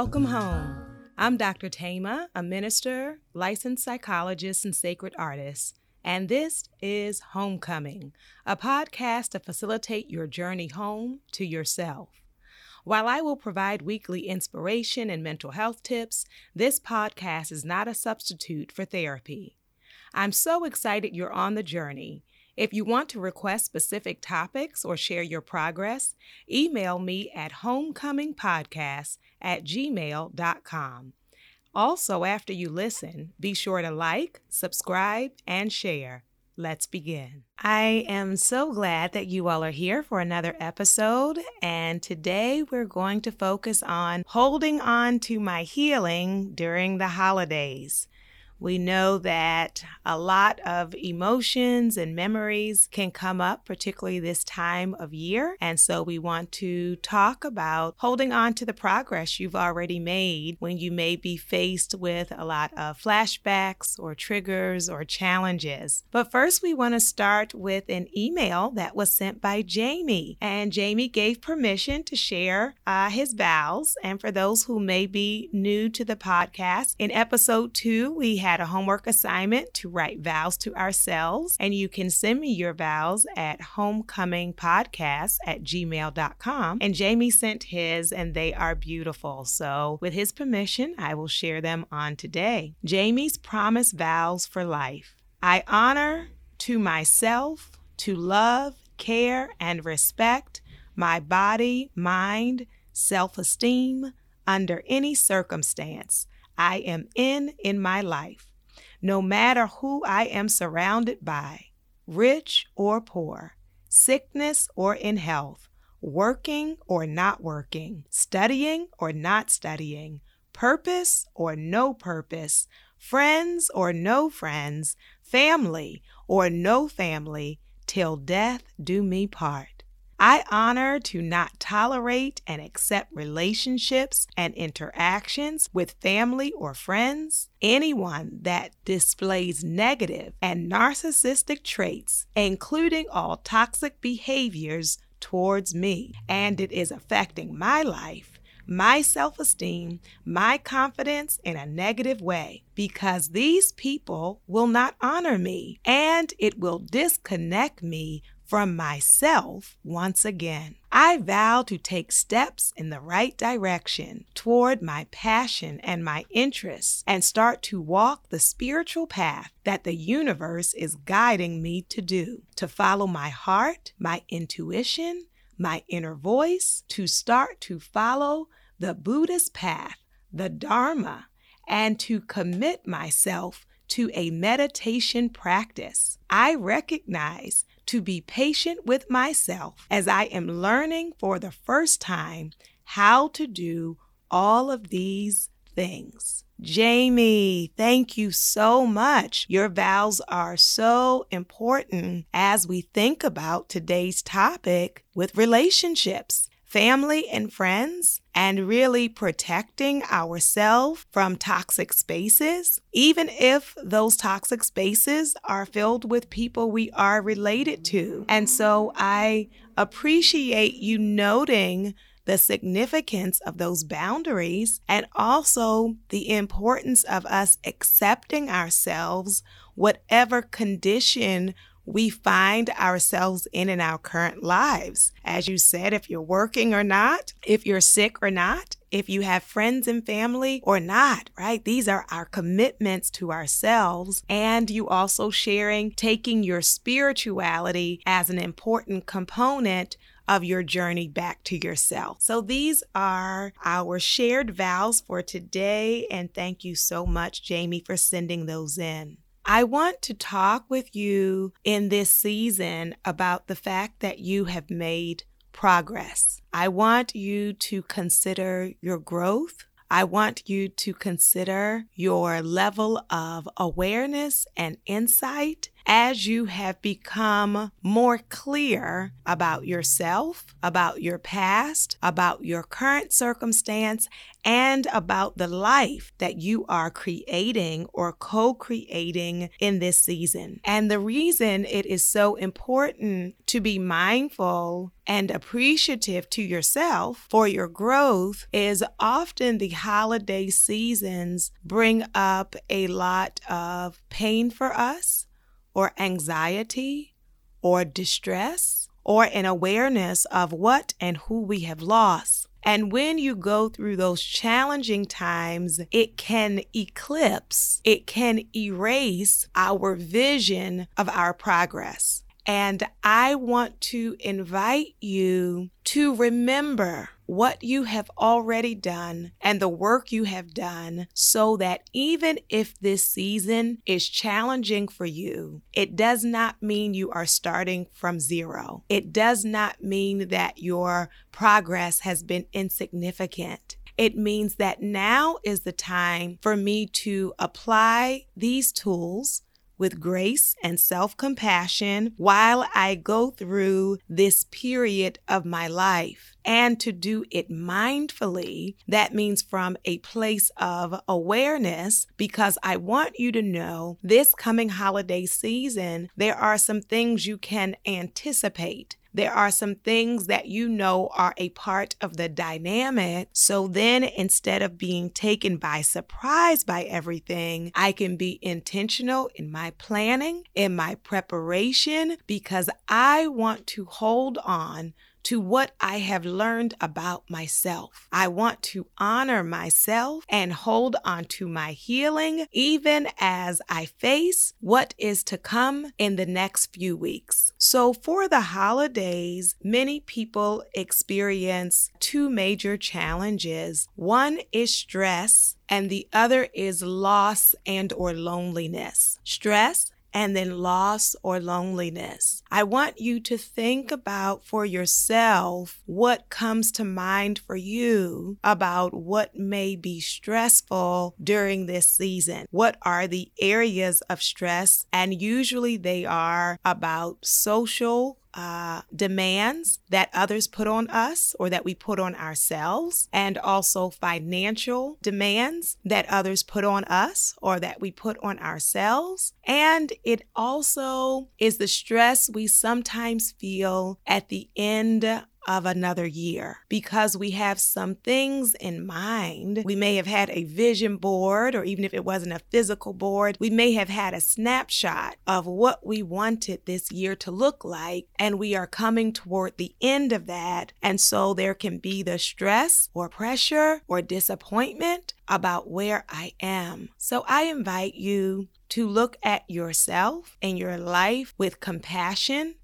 Welcome home. I'm Dr. Thema, a minister, licensed psychologist, and sacred artist, and this is Homecoming, a podcast to facilitate your journey home to yourself. While I will provide weekly inspiration and mental health tips, this podcast is not a substitute for therapy. I'm so excited you're on the journey. If you want to request specific topics or share your progress, email me at homecomingpodcast at gmail.com. Also, after you listen, be sure to like, subscribe, and share. Let's begin. I am so glad that you all are here for another episode. And today we're going to focus on holding on to my healing during the holidays. We know that a lot of emotions and memories can come up, particularly this time of year. And so we want to talk about holding on to the progress you've already made when you may be faced with a lot of flashbacks or triggers or challenges. But first, we want to start with an email that was sent by Jamie. And Jamie gave permission to share uh, his vows. And for those who may be new to the podcast, in episode two, we had a homework assignment to write vows to ourselves, and you can send me your vows at homecomingpodcast at gmail.com. And Jamie sent his, and they are beautiful. So, with his permission, I will share them on today. Jamie's promise vows for life. I honor to myself to love, care, and respect my body, mind, self esteem under any circumstance I am in in my life no matter who I am surrounded by, rich or poor, sickness or in health, working or not working, studying or not studying, purpose or no purpose, friends or no friends, family or no family, till death do me part. I honor to not tolerate and accept relationships and interactions with family or friends, anyone that displays negative and narcissistic traits, including all toxic behaviors towards me, and it is affecting my life my self esteem, my confidence in a negative way because these people will not honor me and it will disconnect me from myself once again. I vow to take steps in the right direction toward my passion and my interests and start to walk the spiritual path that the universe is guiding me to do, to follow my heart, my intuition, my inner voice, to start to follow the Buddhist path, the Dharma, and to commit myself to a meditation practice. I recognize to be patient with myself as I am learning for the first time how to do all of these things. Jamie, thank you so much. Your vows are so important as we think about today's topic with relationships family and friends, and really protecting ourselves from toxic spaces, even if those toxic spaces are filled with people we are related to. And so I appreciate you noting the significance of those boundaries and also the importance of us accepting ourselves, whatever condition we find ourselves in in our current lives. As you said, if you're working or not, if you're sick or not, if you have friends and family or not, right? These are our commitments to ourselves. And you also sharing, taking your spirituality as an important component of your journey back to yourself. So these are our shared vows for today. And thank you so much, Jamie, for sending those in. I want to talk with you in this season about the fact that you have made progress. I want you to consider your growth. I want you to consider your level of awareness and insight as you have become more clear about yourself, about your past, about your current circumstance, and about the life that you are creating or co creating in this season. And the reason it is so important to be mindful and appreciative to yourself for your growth is often the holiday seasons bring up a lot of pain for us, or anxiety, or distress, or an awareness of what and who we have lost. And when you go through those challenging times, it can eclipse, it can erase our vision of our progress. And I want to invite you to remember what you have already done and the work you have done so that even if this season is challenging for you, it does not mean you are starting from zero. It does not mean that your progress has been insignificant. It means that now is the time for me to apply these tools with grace and self compassion while I go through this period of my life. And to do it mindfully, that means from a place of awareness, because I want you to know this coming holiday season, there are some things you can anticipate there are some things that you know are a part of the dynamic. So then instead of being taken by surprise by everything, I can be intentional in my planning, in my preparation, because I want to hold on to what I have learned about myself. I want to honor myself and hold on to my healing, even as I face what is to come in the next few weeks. So, for the holidays, many people experience two major challenges. One is stress, and the other is loss and or loneliness. Stress and then loss or loneliness. I want you to think about for yourself what comes to mind for you about what may be stressful during this season. What are the areas of stress? And usually they are about social uh, demands that others put on us or that we put on ourselves, and also financial demands that others put on us or that we put on ourselves. And it also is the stress we sometimes feel at the end of another year because we have some things in mind. We may have had a vision board, or even if it wasn't a physical board, we may have had a snapshot of what we wanted this year to look like, and we are coming toward the end of that. And so there can be the stress or pressure or disappointment about where I am. So I invite you to look at yourself and your life with compassion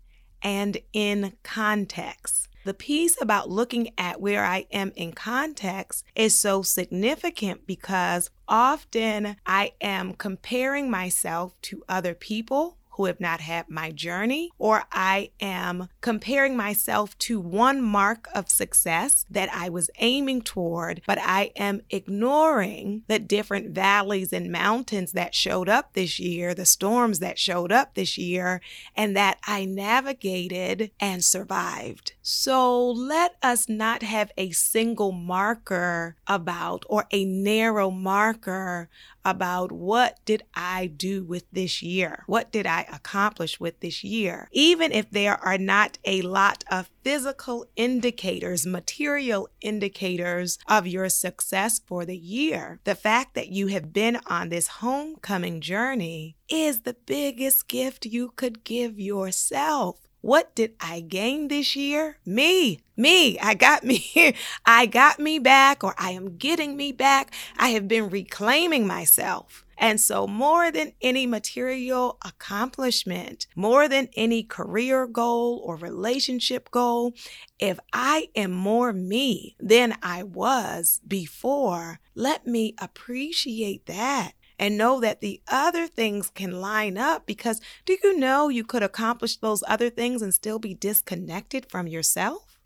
and in context. The piece about looking at where I am in context is so significant because often I am comparing myself to other people who have not had my journey, or I am comparing myself to one mark of success that I was aiming toward, but I am ignoring the different valleys and mountains that showed up this year, the storms that showed up this year, and that I navigated and survived. So let us not have a single marker about or a narrow marker about what did I do with this year? What did I accomplish with this year? Even if there are not a lot of physical indicators, material indicators of your success for the year, the fact that you have been on this homecoming journey is the biggest gift you could give yourself. What did I gain this year? Me, me. I got me. I got me back, or I am getting me back. I have been reclaiming myself. And so, more than any material accomplishment, more than any career goal or relationship goal, if I am more me than I was before, let me appreciate that and know that the other things can line up because do you know you could accomplish those other things and still be disconnected from yourself?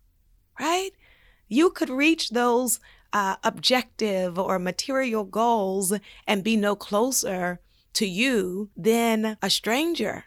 Right? You could reach those uh, objective or material goals and be no closer to you than a stranger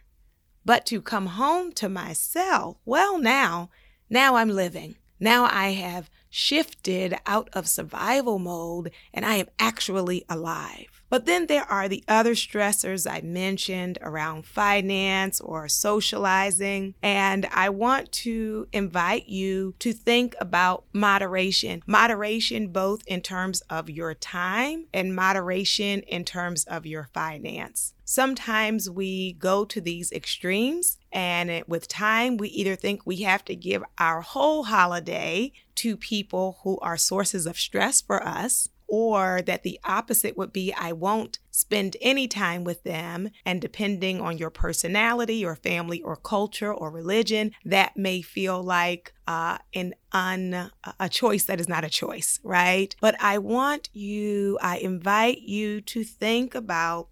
But to come home to myself, well, now, now I'm living. Now I have shifted out of survival mode and I am actually alive. But then there are the other stressors I mentioned around finance or socializing. And I want to invite you to think about moderation. Moderation, both in terms of your time and moderation in terms of your finance. Sometimes we go to these extremes, and with time, we either think we have to give our whole holiday to people who are sources of stress for us, or that the opposite would be I won't spend any time with them. And depending on your personality or family or culture or religion, that may feel like uh, an un, a choice that is not a choice, right? But I want you, I invite you to think about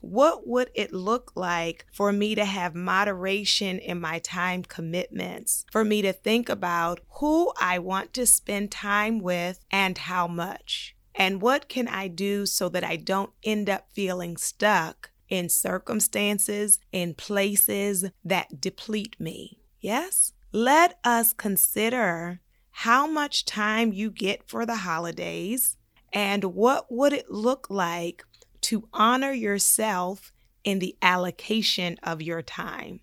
what would it look like for me to have moderation in my time commitments? For me to think about who I want to spend time with and how much? And what can I do so that I don't end up feeling stuck in circumstances, in places that deplete me? Yes? Let us consider how much time you get for the holidays and what would it look like to honor yourself in the allocation of your time,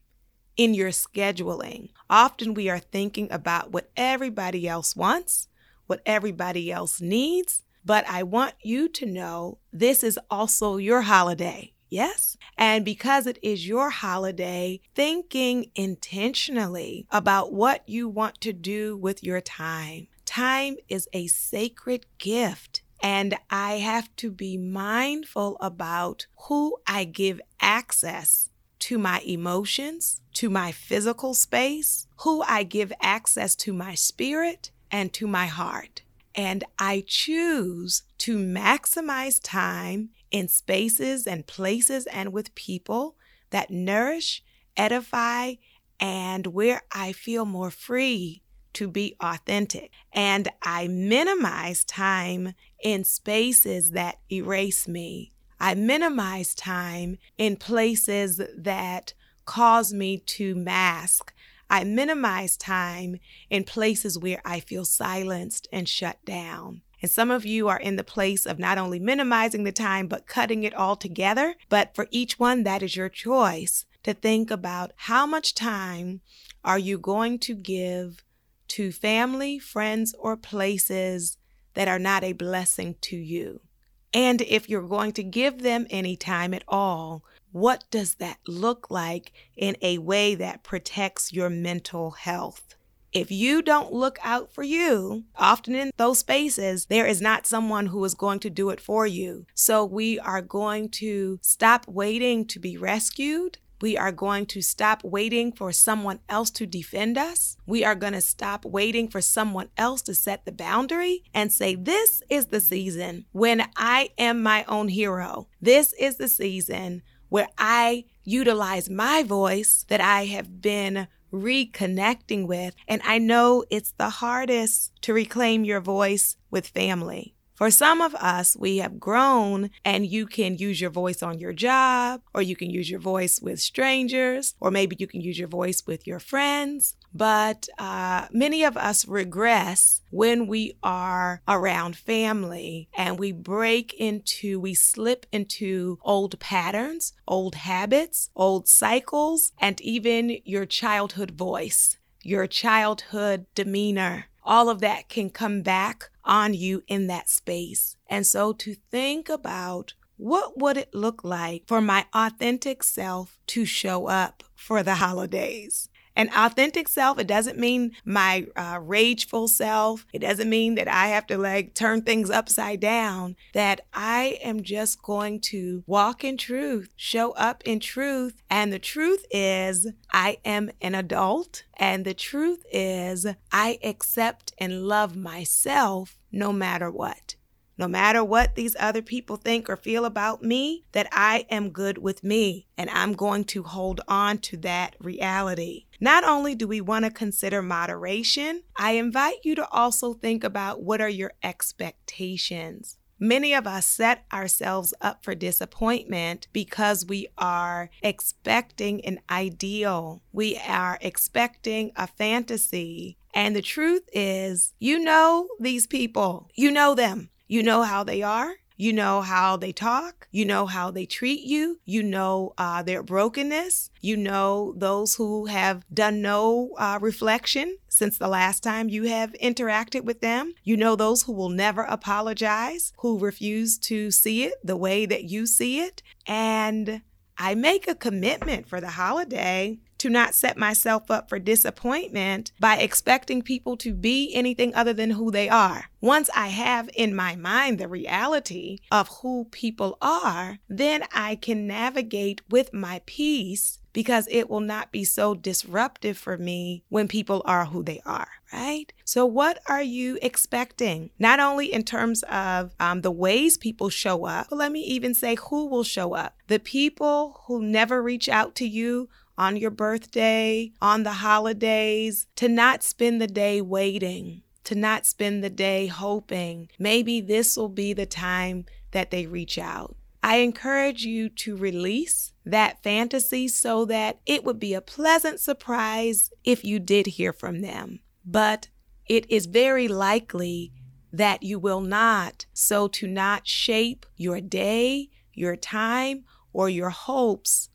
in your scheduling. Often we are thinking about what everybody else wants, what everybody else needs, but I want you to know this is also your holiday. Yes. And because it is your holiday, thinking intentionally about what you want to do with your time. Time is a sacred gift. And I have to be mindful about who I give access to my emotions, to my physical space, who I give access to my spirit and to my heart. And I choose to maximize time in spaces and places and with people that nourish, edify, and where I feel more free to be authentic. And I minimize time in spaces that erase me. I minimize time in places that cause me to mask. I minimize time in places where I feel silenced and shut down. And some of you are in the place of not only minimizing the time, but cutting it all together. But for each one, that is your choice to think about how much time are you going to give to family, friends, or places that are not a blessing to you? And if you're going to give them any time at all, what does that look like in a way that protects your mental health? If you don't look out for you, often in those spaces, there is not someone who is going to do it for you. So we are going to stop waiting to be rescued we are going to stop waiting for someone else to defend us. We are going to stop waiting for someone else to set the boundary and say, This is the season when I am my own hero. This is the season where I utilize my voice that I have been reconnecting with. And I know it's the hardest to reclaim your voice with family. For some of us, we have grown and you can use your voice on your job, or you can use your voice with strangers, or maybe you can use your voice with your friends. But uh, many of us regress when we are around family and we break into, we slip into old patterns, old habits, old cycles, and even your childhood voice, your childhood demeanor all of that can come back on you in that space. And so to think about what would it look like for my authentic self to show up for the holidays? An authentic self, it doesn't mean my uh, rageful self. It doesn't mean that I have to like turn things upside down. That I am just going to walk in truth, show up in truth. And the truth is, I am an adult. And the truth is, I accept and love myself no matter what no matter what these other people think or feel about me, that I am good with me. And I'm going to hold on to that reality. Not only do we want to consider moderation, I invite you to also think about what are your expectations. Many of us set ourselves up for disappointment because we are expecting an ideal. We are expecting a fantasy. And the truth is, you know these people, you know them, you know how they are. You know how they talk. You know how they treat you. You know uh, their brokenness. You know those who have done no uh, reflection since the last time you have interacted with them. You know those who will never apologize, who refuse to see it the way that you see it. And I make a commitment for the holiday to not set myself up for disappointment by expecting people to be anything other than who they are. Once I have in my mind the reality of who people are, then I can navigate with my peace because it will not be so disruptive for me when people are who they are, right? So, what are you expecting? Not only in terms of um, the ways people show up, but let me even say who will show up. The people who never reach out to you on your birthday, on the holidays, to not spend the day waiting, to not spend the day hoping maybe this will be the time that they reach out. I encourage you to release that fantasy so that it would be a pleasant surprise if you did hear from them. But it is very likely that you will not. So, to not shape your day, your time, or your hopes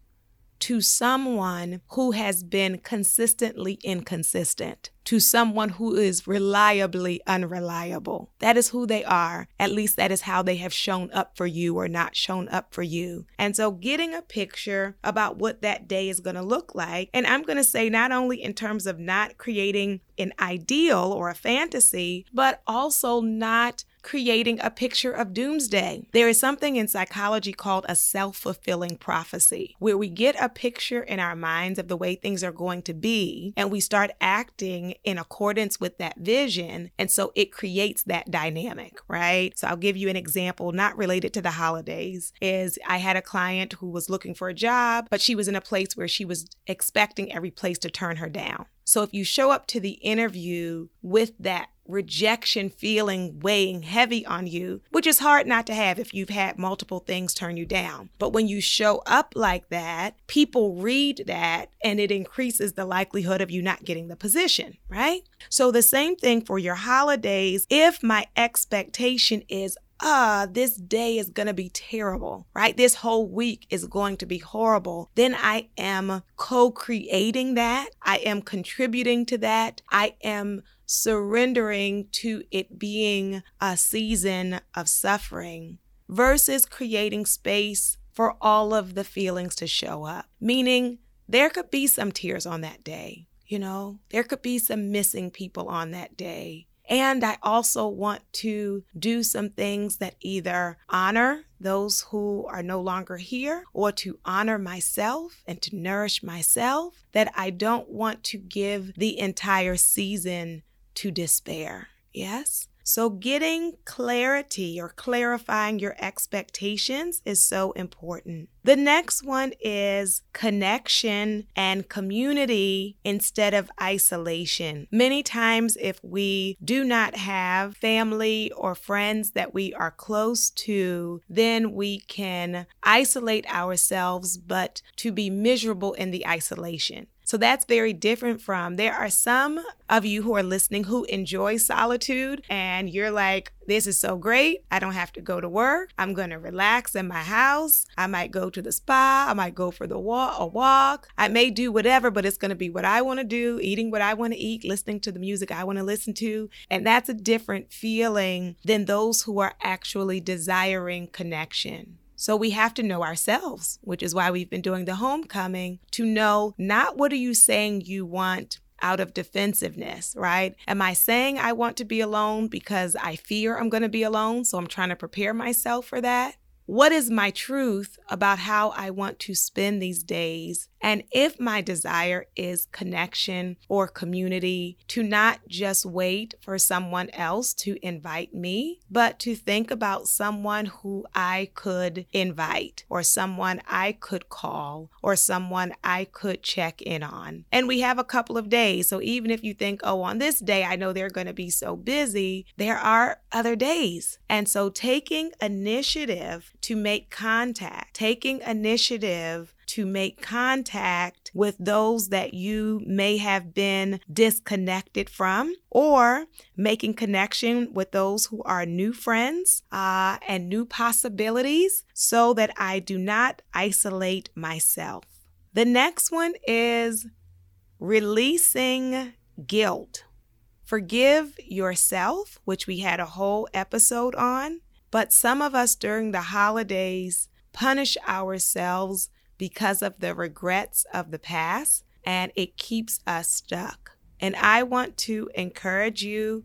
to someone who has been consistently inconsistent, to someone who is reliably unreliable. That is who they are. At least that is how they have shown up for you or not shown up for you. And so, getting a picture about what that day is going to look like, and I'm going to say not only in terms of not creating an ideal or a fantasy, but also not creating a picture of doomsday. There is something in psychology called a self fulfilling prophecy, where we get a picture in our minds of the way things are going to be, and we start acting in accordance with that vision. And so it creates that dynamic, right? So I'll give you an example, not related to the holidays, is I had a client who was looking for a job, but she was in a place where she was expecting every place to turn her down. So if you show up to the interview with that rejection feeling weighing heavy on you, which is hard not to have if you've had multiple things turn you down. But when you show up like that, people read that and it increases the likelihood of you not getting the position, right? So the same thing for your holidays. If my expectation is, ah, this day is going to be terrible, right? This whole week is going to be horrible. Then I am co creating that. I am contributing to that. I am surrendering to it being a season of suffering versus creating space for all of the feelings to show up. Meaning, there could be some tears on that day. You know, there could be some missing people on that day. And I also want to do some things that either honor those who are no longer here or to honor myself and to nourish myself, that I don't want to give the entire season to despair. Yes? So, getting clarity or clarifying your expectations is so important. The next one is connection and community instead of isolation. Many times, if we do not have family or friends that we are close to, then we can isolate ourselves, but to be miserable in the isolation. So that's very different from there are some of you who are listening who enjoy solitude and you're like, this is so great. I don't have to go to work. I'm going to relax in my house. I might go to the spa. I might go for the walk, a walk. I may do whatever, but it's going to be what I want to do, eating what I want to eat, listening to the music I want to listen to. And that's a different feeling than those who are actually desiring connection. So we have to know ourselves, which is why we've been doing the homecoming to know not what are you saying you want out of defensiveness, right? Am I saying I want to be alone because I fear I'm going to be alone? So I'm trying to prepare myself for that? What is my truth about how I want to spend these days? And if my desire is connection or community, to not just wait for someone else to invite me, but to think about someone who I could invite, or someone I could call, or someone I could check in on. And we have a couple of days. So even if you think, oh, on this day, I know they're going to be so busy, there are other days. And so taking initiative to make contact, taking initiative to make contact with those that you may have been disconnected from, or making connection with those who are new friends uh, and new possibilities so that I do not isolate myself. The next one is releasing guilt. Forgive yourself, which we had a whole episode on. But some of us during the holidays punish ourselves because of the regrets of the past, and it keeps us stuck. And I want to encourage you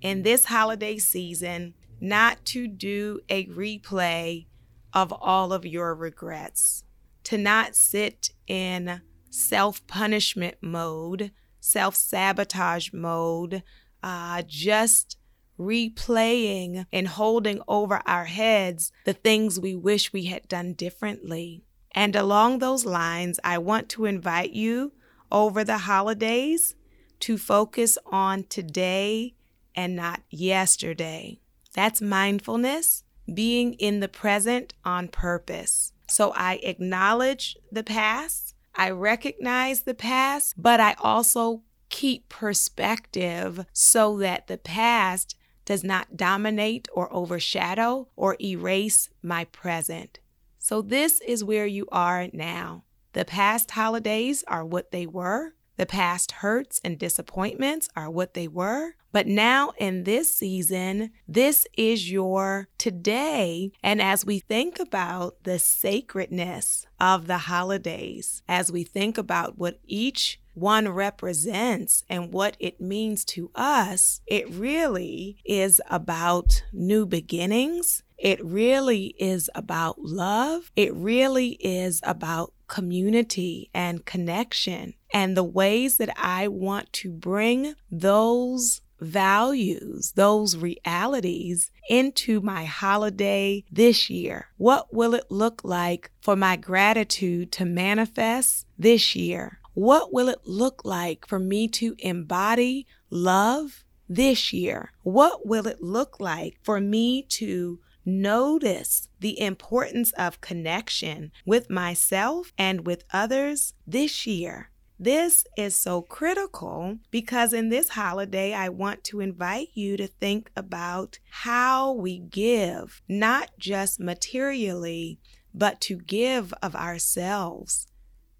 in this holiday season not to do a replay of all of your regrets, to not sit in self punishment mode, self sabotage mode, uh, just replaying and holding over our heads the things we wish we had done differently. And along those lines, I want to invite you over the holidays to focus on today and not yesterday. That's mindfulness, being in the present on purpose. So I acknowledge the past, I recognize the past, but I also keep perspective so that the past does not dominate or overshadow or erase my present. So, this is where you are now. The past holidays are what they were. The past hurts and disappointments are what they were. But now in this season, this is your today. And as we think about the sacredness of the holidays, as we think about what each one represents and what it means to us, it really is about new beginnings. It really is about love. It really is about community and connection. And the ways that I want to bring those values, those realities into my holiday this year? What will it look like for my gratitude to manifest this year? What will it look like for me to embody love this year? What will it look like for me to notice the importance of connection with myself and with others this year? This is so critical because in this holiday, I want to invite you to think about how we give, not just materially, but to give of ourselves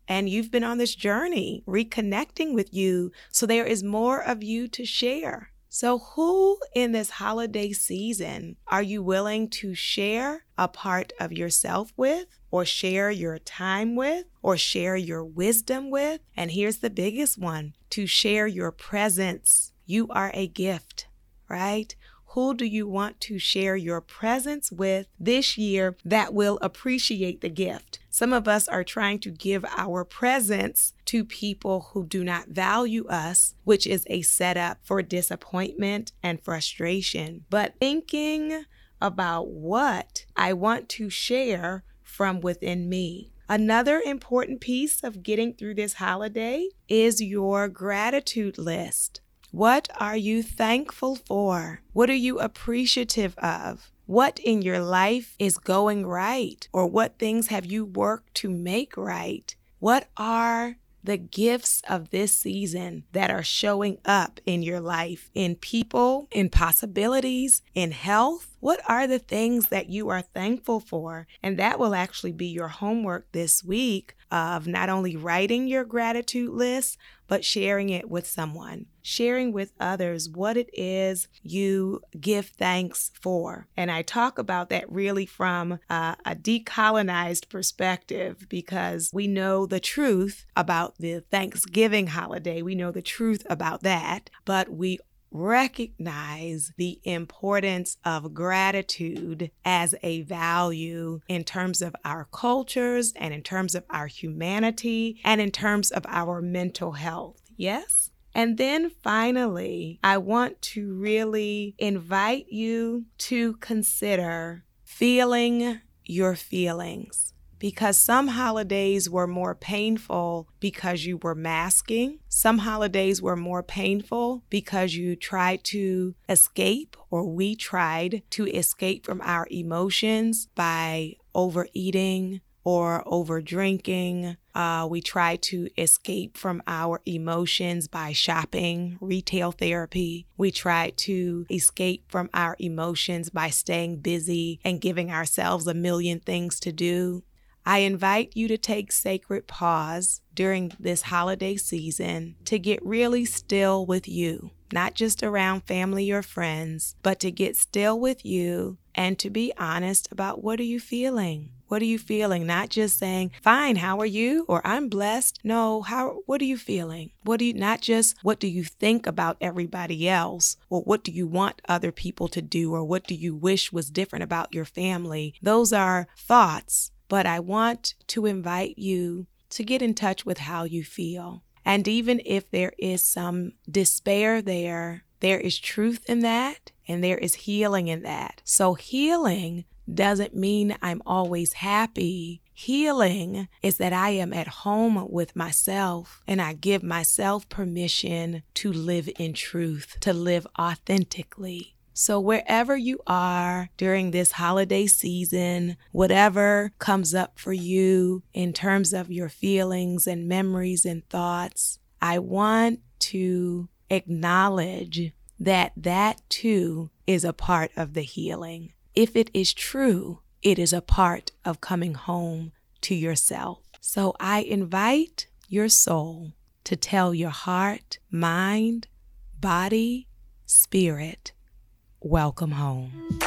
and you've been on this journey reconnecting with you. So there is more of you to share. So, who in this holiday season are you willing to share a part of yourself with, or share your time with, or share your wisdom with? And here's the biggest one to share your presence. You are a gift, right? Who do you want to share your presence with this year that will appreciate the gift? Some of us are trying to give our presence to people who do not value us, which is a setup for disappointment and frustration. But thinking about what I want to share from within me. Another important piece of getting through this holiday is your gratitude list. What are you thankful for? What are you appreciative of? What in your life is going right? Or what things have you worked to make right? What are the gifts of this season that are showing up in your life, in people, in possibilities, in health? What are the things that you are thankful for? And that will actually be your homework this week of not only writing your gratitude list, but sharing it with someone, sharing with others what it is you give thanks for. And I talk about that really from uh, a decolonized perspective because we know the truth about the Thanksgiving holiday. We know the truth about that, but we recognize the importance of gratitude as a value in terms of our cultures and in terms of our humanity and in terms of our mental health. Yes? And then finally, I want to really invite you to consider feeling your feelings because some holidays were more painful because you were masking. Some holidays were more painful because you tried to escape, or we tried to escape from our emotions by overeating or over drinking. Uh, we try to escape from our emotions by shopping, retail therapy. We try to escape from our emotions by staying busy and giving ourselves a million things to do. I invite you to take sacred pause during this holiday season to get really still with you, not just around family or friends, but to get still with you and to be honest about what are you feeling? What are you feeling? Not just saying, "Fine, how are you?" or "I'm blessed." No, how what are you feeling? What do you not just what do you think about everybody else or what do you want other people to do or what do you wish was different about your family? Those are thoughts but I want to invite you to get in touch with how you feel. And even if there is some despair there, there is truth in that and there is healing in that. So, healing doesn't mean I'm always happy. Healing is that I am at home with myself and I give myself permission to live in truth, to live authentically. So, wherever you are during this holiday season, whatever comes up for you in terms of your feelings and memories and thoughts, I want to acknowledge that that too is a part of the healing. If it is true, it is a part of coming home to yourself. So, I invite your soul to tell your heart, mind, body, spirit welcome home.